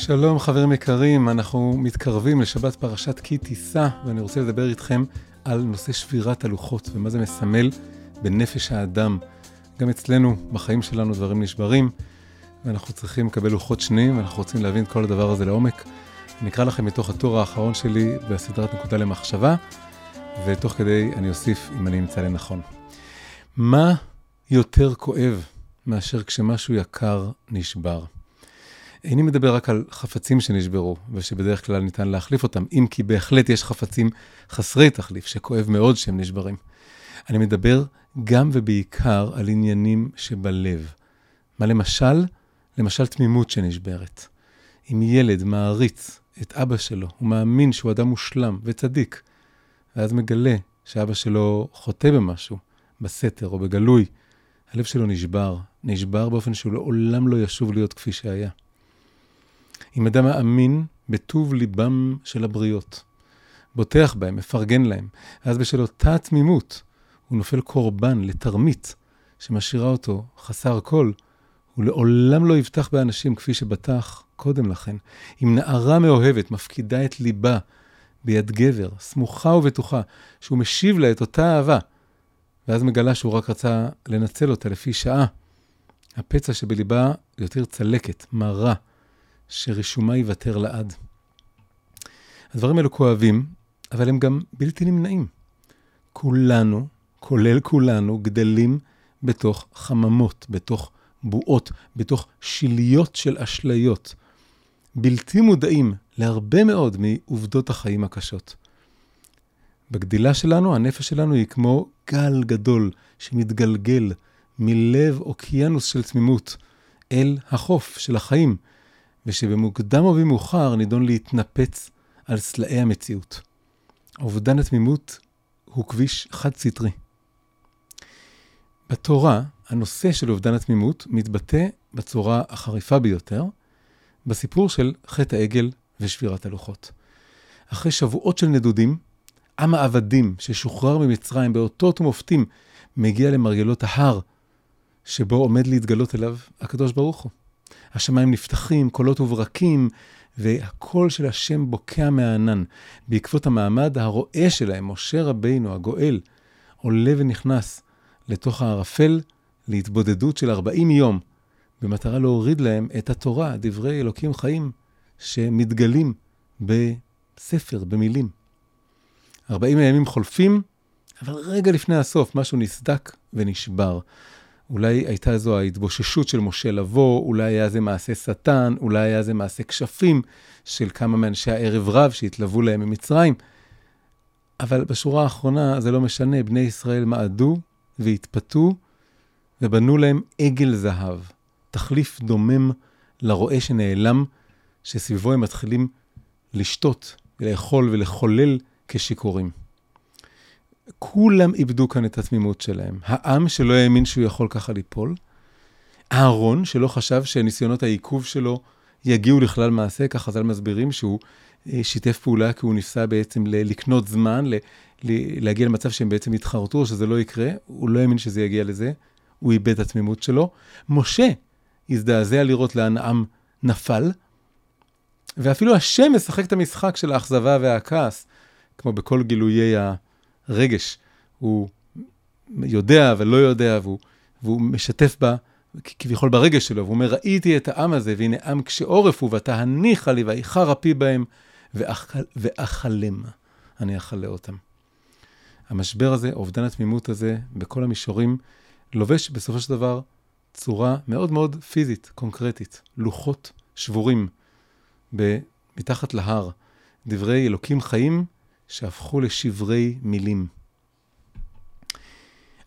שלום חברים יקרים, אנחנו מתקרבים לשבת פרשת כי תישא, ואני רוצה לדבר איתכם על נושא שבירת הלוחות ומה זה מסמל בנפש האדם. גם אצלנו, בחיים שלנו, דברים נשברים, ואנחנו צריכים לקבל לוחות שניים, ואנחנו רוצים להבין את כל הדבר הזה לעומק. אני אקרא לכם מתוך הטור האחרון שלי בסדרת נקודה למחשבה, ותוך כדי אני אוסיף אם אני אמצא לנכון. מה יותר כואב מאשר כשמשהו יקר נשבר? איני מדבר רק על חפצים שנשברו, ושבדרך כלל ניתן להחליף אותם, אם כי בהחלט יש חפצים חסרי תחליף, שכואב מאוד שהם נשברים. אני מדבר גם ובעיקר על עניינים שבלב. מה למשל? למשל תמימות שנשברת. אם ילד מעריץ את אבא שלו, הוא מאמין שהוא אדם מושלם וצדיק, ואז מגלה שאבא שלו חוטא במשהו, בסתר או בגלוי, הלב שלו נשבר, נשבר באופן שהוא לעולם לא ישוב להיות כפי שהיה. אם אדם מאמין בטוב ליבם של הבריות, בוטח בהם, מפרגן להם, אז בשל אותה תמימות הוא נופל קורבן לתרמית שמשאירה אותו חסר כל, הוא לעולם לא יבטח באנשים כפי שבטח קודם לכן. אם נערה מאוהבת מפקידה את ליבה ביד גבר, סמוכה ובטוחה, שהוא משיב לה את אותה אהבה, ואז מגלה שהוא רק רצה לנצל אותה לפי שעה, הפצע שבליבה יותר צלקת, מרה, שרישומה ייוותר לעד. הדברים האלו כואבים, אבל הם גם בלתי נמנעים. כולנו, כולל כולנו, גדלים בתוך חממות, בתוך בועות, בתוך שיליות של אשליות, בלתי מודעים להרבה מאוד מעובדות החיים הקשות. בגדילה שלנו, הנפש שלנו היא כמו גל גדול שמתגלגל מלב אוקיינוס של תמימות אל החוף של החיים, ושבמוקדם או במאוחר נידון להתנפץ על סלעי המציאות. אובדן התמימות הוא כביש חד-סטרי. בתורה, הנושא של אובדן התמימות מתבטא בצורה החריפה ביותר בסיפור של חטא העגל ושבירת הלוחות. אחרי שבועות של נדודים, עם העבדים ששוחרר ממצרים באותות ומופתים מגיע למרגלות ההר, שבו עומד להתגלות אליו הקדוש ברוך הוא. השמיים נפתחים, קולות וברקים, והקול של השם בוקע מהענן. בעקבות המעמד הרועה שלהם, משה רבינו, הגואל, עולה ונכנס לתוך הערפל להתבודדות של 40 יום, במטרה להוריד להם את התורה, דברי אלוקים חיים, שמתגלים בספר, במילים. 40 הימים חולפים, אבל רגע לפני הסוף משהו נסדק ונשבר. אולי הייתה זו ההתבוששות של משה לבוא, אולי היה זה מעשה שטן, אולי היה זה מעשה כשפים של כמה מאנשי הערב רב שהתלוו להם ממצרים. אבל בשורה האחרונה זה לא משנה, בני ישראל מעדו והתפתו ובנו להם עגל זהב, תחליף דומם לרועה שנעלם, שסביבו הם מתחילים לשתות ולאכול ולחולל כשיכורים. כולם איבדו כאן את התמימות שלהם. העם שלא האמין שהוא יכול ככה ליפול, אהרון שלא חשב שניסיונות העיכוב שלו יגיעו לכלל מעשה, ככה חז"ל מסבירים שהוא אה, שיתף פעולה כי הוא ניסה בעצם לקנות זמן, להגיע למצב שהם בעצם יתחרטו, שזה לא יקרה, הוא לא האמין שזה יגיע לזה, הוא איבד את התמימות שלו. משה הזדעזע לראות לאן עם נפל, ואפילו השם משחק את המשחק של האכזבה והכעס, כמו בכל גילויי הרגש. הוא יודע ולא יודע, והוא, והוא משתף בה, כביכול ברגש שלו, והוא אומר, ראיתי את העם הזה, והנה עם קשה עורף הוא, ואתה הניחה לי, ואיחר אפי בהם, ואכלם, אני אכלה אותם. המשבר הזה, אובדן התמימות הזה, בכל המישורים, לובש בסופו של דבר צורה מאוד מאוד פיזית, קונקרטית. לוחות שבורים מתחת להר, דברי אלוקים חיים שהפכו לשברי מילים.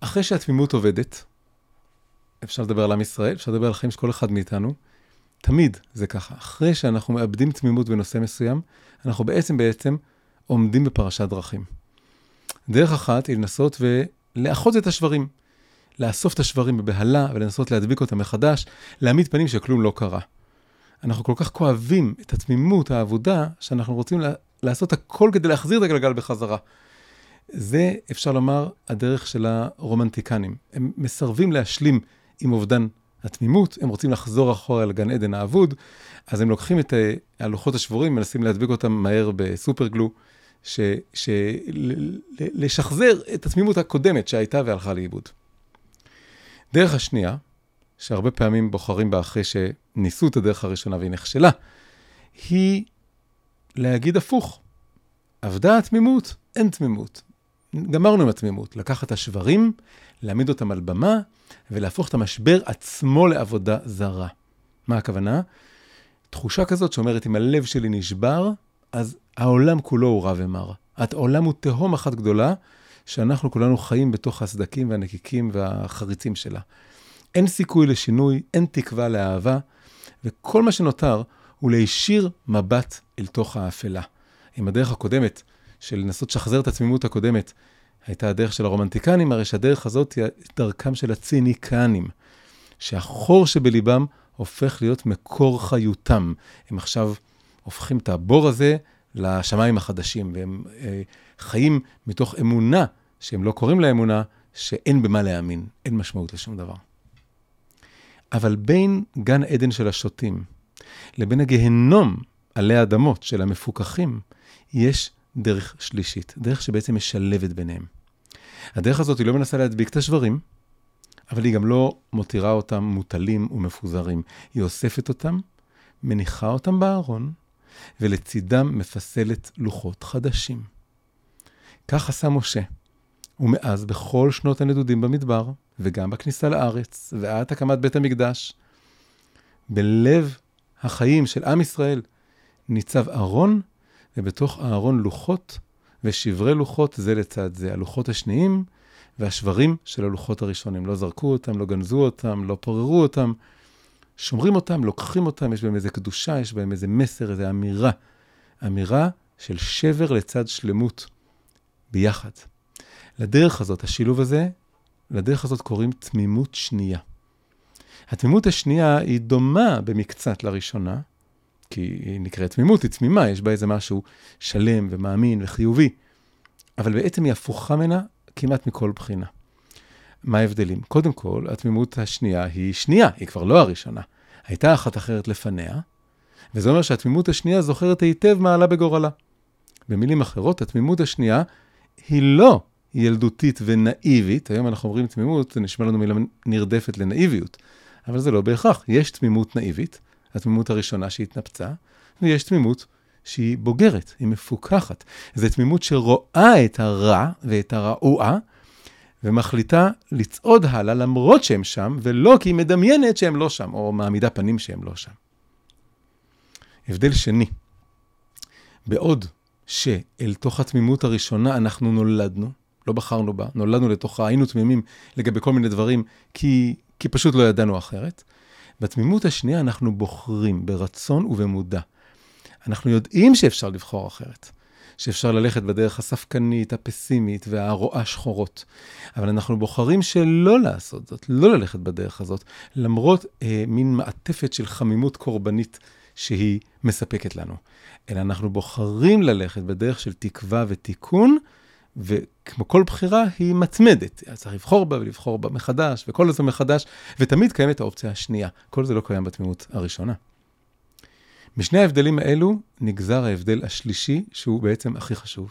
אחרי שהתמימות עובדת, אפשר לדבר על עם ישראל, אפשר לדבר על חיים של כל אחד מאיתנו, תמיד זה ככה. אחרי שאנחנו מאבדים תמימות בנושא מסוים, אנחנו בעצם בעצם עומדים בפרשת דרכים. דרך אחת היא לנסות ולאחוז את השברים. לאסוף את השברים בבהלה ולנסות להדביק אותם מחדש, להעמיד פנים שכלום לא קרה. אנחנו כל כך כואבים את התמימות, העבודה, שאנחנו רוצים לעשות הכל כדי להחזיר את הגלגל בחזרה. זה, אפשר לומר, הדרך של הרומנטיקנים. הם מסרבים להשלים עם אובדן התמימות, הם רוצים לחזור אחורה לגן עדן האבוד, אז הם לוקחים את אה, הלוחות השבורים, מנסים להדביק אותם מהר בסופרגלו, לשחזר את התמימות הקודמת שהייתה והלכה לאיבוד. דרך השנייה, שהרבה פעמים בוחרים בה אחרי שניסו את הדרך הראשונה והיא נכשלה, היא להגיד הפוך. עבדה התמימות, אין תמימות. גמרנו עם התמימות. לקחת את השברים, להעמיד אותם על במה, ולהפוך את המשבר עצמו לעבודה זרה. מה הכוונה? תחושה כזאת שאומרת, אם הלב שלי נשבר, אז העולם כולו הוא רע ומר. העולם הוא תהום אחת גדולה, שאנחנו כולנו חיים בתוך הסדקים והנקיקים והחריצים שלה. אין סיכוי לשינוי, אין תקווה לאהבה, וכל מה שנותר הוא להישיר מבט אל תוך האפלה. אם הדרך הקודמת, של לנסות לשחזר את התמימות הקודמת, הייתה הדרך של הרומנטיקנים, הרי שהדרך הזאת היא דרכם של הציניקנים, שהחור שבליבם הופך להיות מקור חיותם. הם עכשיו הופכים את הבור הזה לשמיים החדשים, והם אה, חיים מתוך אמונה, שהם לא קוראים לה אמונה, שאין במה להאמין, אין משמעות לשום דבר. אבל בין גן עדן של השוטים לבין הגיהנום עלי אדמות של המפוקחים, יש דרך שלישית, דרך שבעצם משלבת ביניהם. הדרך הזאת היא לא מנסה להדביק את השברים, אבל היא גם לא מותירה אותם מוטלים ומפוזרים. היא אוספת אותם, מניחה אותם בארון, ולצידם מפסלת לוחות חדשים. כך עשה משה, ומאז בכל שנות הנדודים במדבר, וגם בכניסה לארץ, ועד הקמת בית המקדש, בלב החיים של עם ישראל ניצב ארון, ובתוך הארון לוחות ושברי לוחות זה לצד זה. הלוחות השניים והשברים של הלוחות הראשונים. לא זרקו אותם, לא גנזו אותם, לא פוררו אותם. שומרים אותם, לוקחים אותם, יש בהם איזה קדושה, יש בהם איזה מסר, איזה אמירה. אמירה של שבר לצד שלמות, ביחד. לדרך הזאת, השילוב הזה, לדרך הזאת קוראים תמימות שנייה. התמימות השנייה היא דומה במקצת לראשונה, כי היא נקראת תמימות, היא תמימה, יש בה איזה משהו שלם ומאמין וחיובי, אבל בעצם היא הפוכה ממנה כמעט מכל בחינה. מה ההבדלים? קודם כל, התמימות השנייה היא שנייה, היא כבר לא הראשונה. הייתה אחת אחרת לפניה, וזה אומר שהתמימות השנייה זוכרת היטב מה עלה בגורלה. במילים אחרות, התמימות השנייה היא לא ילדותית ונאיבית, היום אנחנו אומרים תמימות, זה נשמע לנו מילה נרדפת לנאיביות, אבל זה לא בהכרח. יש תמימות נאיבית, התמימות הראשונה שהתנפצה, ויש תמימות שהיא בוגרת, היא מפוכחת. זו תמימות שרואה את הרע ואת הרעוע, ומחליטה לצעוד הלאה למרות שהם שם, ולא כי היא מדמיינת שהם לא שם, או מעמידה פנים שהם לא שם. הבדל שני, בעוד שאל תוך התמימות הראשונה אנחנו נולדנו, לא בחרנו בה, נולדנו לתוכה, היינו תמימים לגבי כל מיני דברים, כי, כי פשוט לא ידענו אחרת. בתמימות השנייה אנחנו בוחרים ברצון ובמודע. אנחנו יודעים שאפשר לבחור אחרת, שאפשר ללכת בדרך הספקנית, הפסימית והרואה שחורות, אבל אנחנו בוחרים שלא לעשות זאת, לא ללכת בדרך הזאת, למרות אה, מין מעטפת של חמימות קורבנית שהיא מספקת לנו. אלא אנחנו בוחרים ללכת בדרך של תקווה ותיקון, וכמו כל בחירה, היא מתמדת. צריך לבחור בה ולבחור בה מחדש, וכל הזמן מחדש, ותמיד קיימת האופציה השנייה. כל זה לא קיים בתמימות הראשונה. משני ההבדלים האלו נגזר ההבדל השלישי, שהוא בעצם הכי חשוב.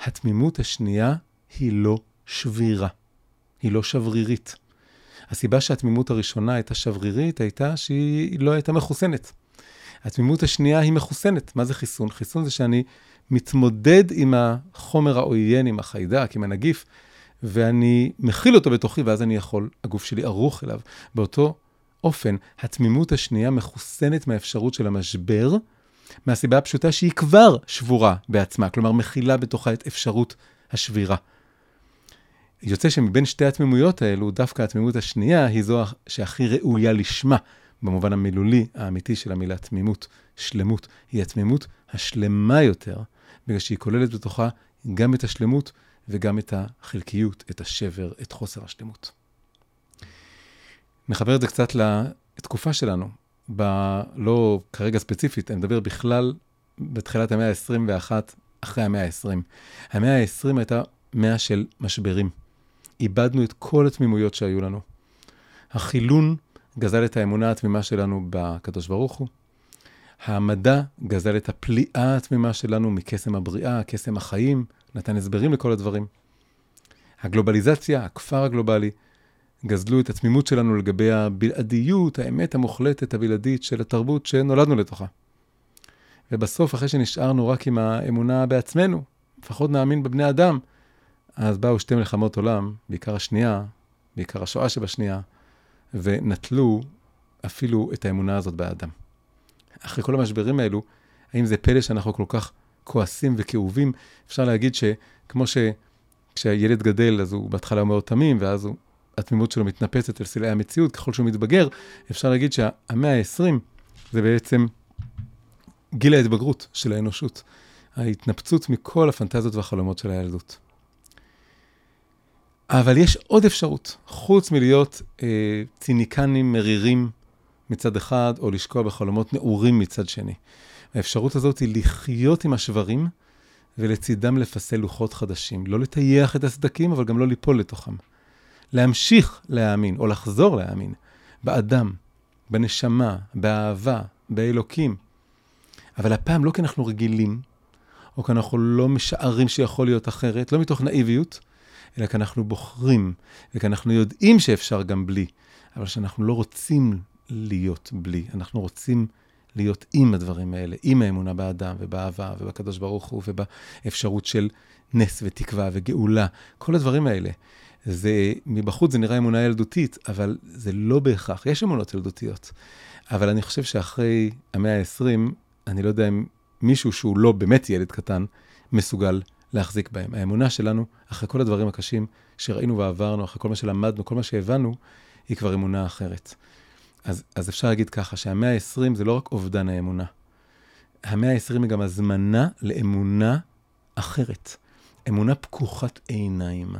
התמימות השנייה היא לא שבירה, היא לא שברירית. הסיבה שהתמימות הראשונה הייתה שברירית הייתה שהיא לא הייתה מחוסנת. התמימות השנייה היא מחוסנת. מה זה חיסון? חיסון זה שאני מתמודד עם החומר העוין, עם החיידק, עם הנגיף, ואני מכיל אותו בתוכי, ואז אני יכול, הגוף שלי ערוך אליו. באותו אופן, התמימות השנייה מחוסנת מהאפשרות של המשבר, מהסיבה הפשוטה שהיא כבר שבורה בעצמה, כלומר מכילה בתוכה את אפשרות השבירה. יוצא שמבין שתי התמימויות האלו, דווקא התמימות השנייה היא זו שהכי ראויה לשמה, במובן המילולי האמיתי של המילה תמימות, שלמות, היא התמימות השלמה יותר, בגלל שהיא כוללת בתוכה גם את השלמות וגם את החלקיות, את השבר, את חוסר השלמות. נחבר את זה קצת לתקופה שלנו, ב... לא כרגע ספציפית, אני מדבר בכלל בתחילת המאה ה-21, אחרי המאה ה-20. המאה ה-20 הייתה מאה של משברים. איבדנו את כל התמימויות שהיו לנו. החילון גזל את האמונה התמימה שלנו בקדוש ברוך הוא. המדע גזל את הפליאה התמימה שלנו מקסם הבריאה, קסם החיים, נתן הסברים לכל הדברים. הגלובליזציה, הכפר הגלובלי, גזלו את התמימות שלנו לגבי הבלעדיות, האמת המוחלטת הבלעדית של התרבות שנולדנו לתוכה. ובסוף, אחרי שנשארנו רק עם האמונה בעצמנו, לפחות נאמין בבני אדם, אז באו שתי מלחמות עולם, בעיקר השנייה, בעיקר השואה שבשנייה, ונטלו אפילו את האמונה הזאת באדם. אחרי כל המשברים האלו, האם זה פלא שאנחנו כל כך כועסים וכאובים? אפשר להגיד שכמו שכשהילד גדל, אז הוא בהתחלה מאוד תמים, ואז הוא, התמימות שלו מתנפצת על סלעי המציאות, ככל שהוא מתבגר, אפשר להגיד שהמאה ה-20 זה בעצם גיל ההתבגרות של האנושות. ההתנפצות מכל הפנטזיות והחלומות של הילדות. אבל יש עוד אפשרות, חוץ מלהיות אה, ציניקנים מרירים מצד אחד, או לשקוע בחלומות נעורים מצד שני. האפשרות הזאת היא לחיות עם השברים, ולצידם לפסל לוחות חדשים. לא לטייח את הסדקים, אבל גם לא ליפול לתוכם. להמשיך להאמין, או לחזור להאמין, באדם, בנשמה, באהבה, באלוקים. אבל הפעם לא כי אנחנו רגילים, או כי אנחנו לא משערים שיכול להיות אחרת, לא מתוך נאיביות, אלא כי אנחנו בוחרים, וכי אנחנו יודעים שאפשר גם בלי, אבל שאנחנו לא רוצים להיות בלי, אנחנו רוצים להיות עם הדברים האלה, עם האמונה באדם ובאהבה ובקדוש ברוך הוא ובאפשרות של נס ותקווה וגאולה, כל הדברים האלה. זה, מבחוץ זה נראה אמונה ילדותית, אבל זה לא בהכרח, יש אמונות ילדותיות. אבל אני חושב שאחרי המאה ה-20, אני לא יודע אם מישהו שהוא לא באמת ילד קטן, מסוגל להחזיק בהם. האמונה שלנו, אחרי כל הדברים הקשים שראינו ועברנו, אחרי כל מה שלמדנו, כל מה שהבנו, היא כבר אמונה אחרת. אז, אז אפשר להגיד ככה, שהמאה ה-20 זה לא רק אובדן האמונה. המאה ה-20 היא גם הזמנה לאמונה אחרת. אמונה פקוחת עיניים.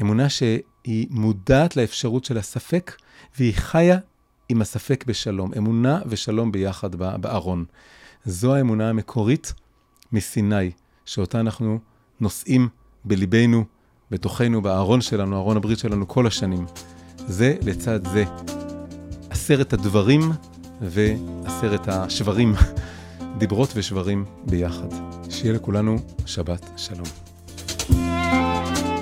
אמונה שהיא מודעת לאפשרות של הספק, והיא חיה עם הספק בשלום. אמונה ושלום ביחד בארון. זו האמונה המקורית מסיני, שאותה אנחנו נושאים בליבנו, בתוכנו, בארון שלנו, ארון הברית שלנו כל השנים. זה לצד זה. עשרת הדברים ועשרת השברים, דיברות ושברים ביחד. שיהיה לכולנו שבת שלום.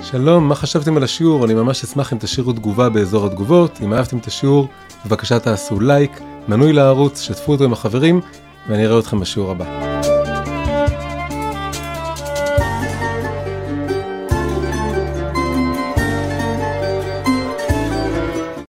שלום, מה חשבתם על השיעור? אני ממש אשמח אם תשאירו תגובה באזור התגובות. אם אהבתם את השיעור, בבקשה תעשו לייק, מנוי לערוץ, שתפו אותו עם החברים, ואני אראה אתכם בשיעור הבא.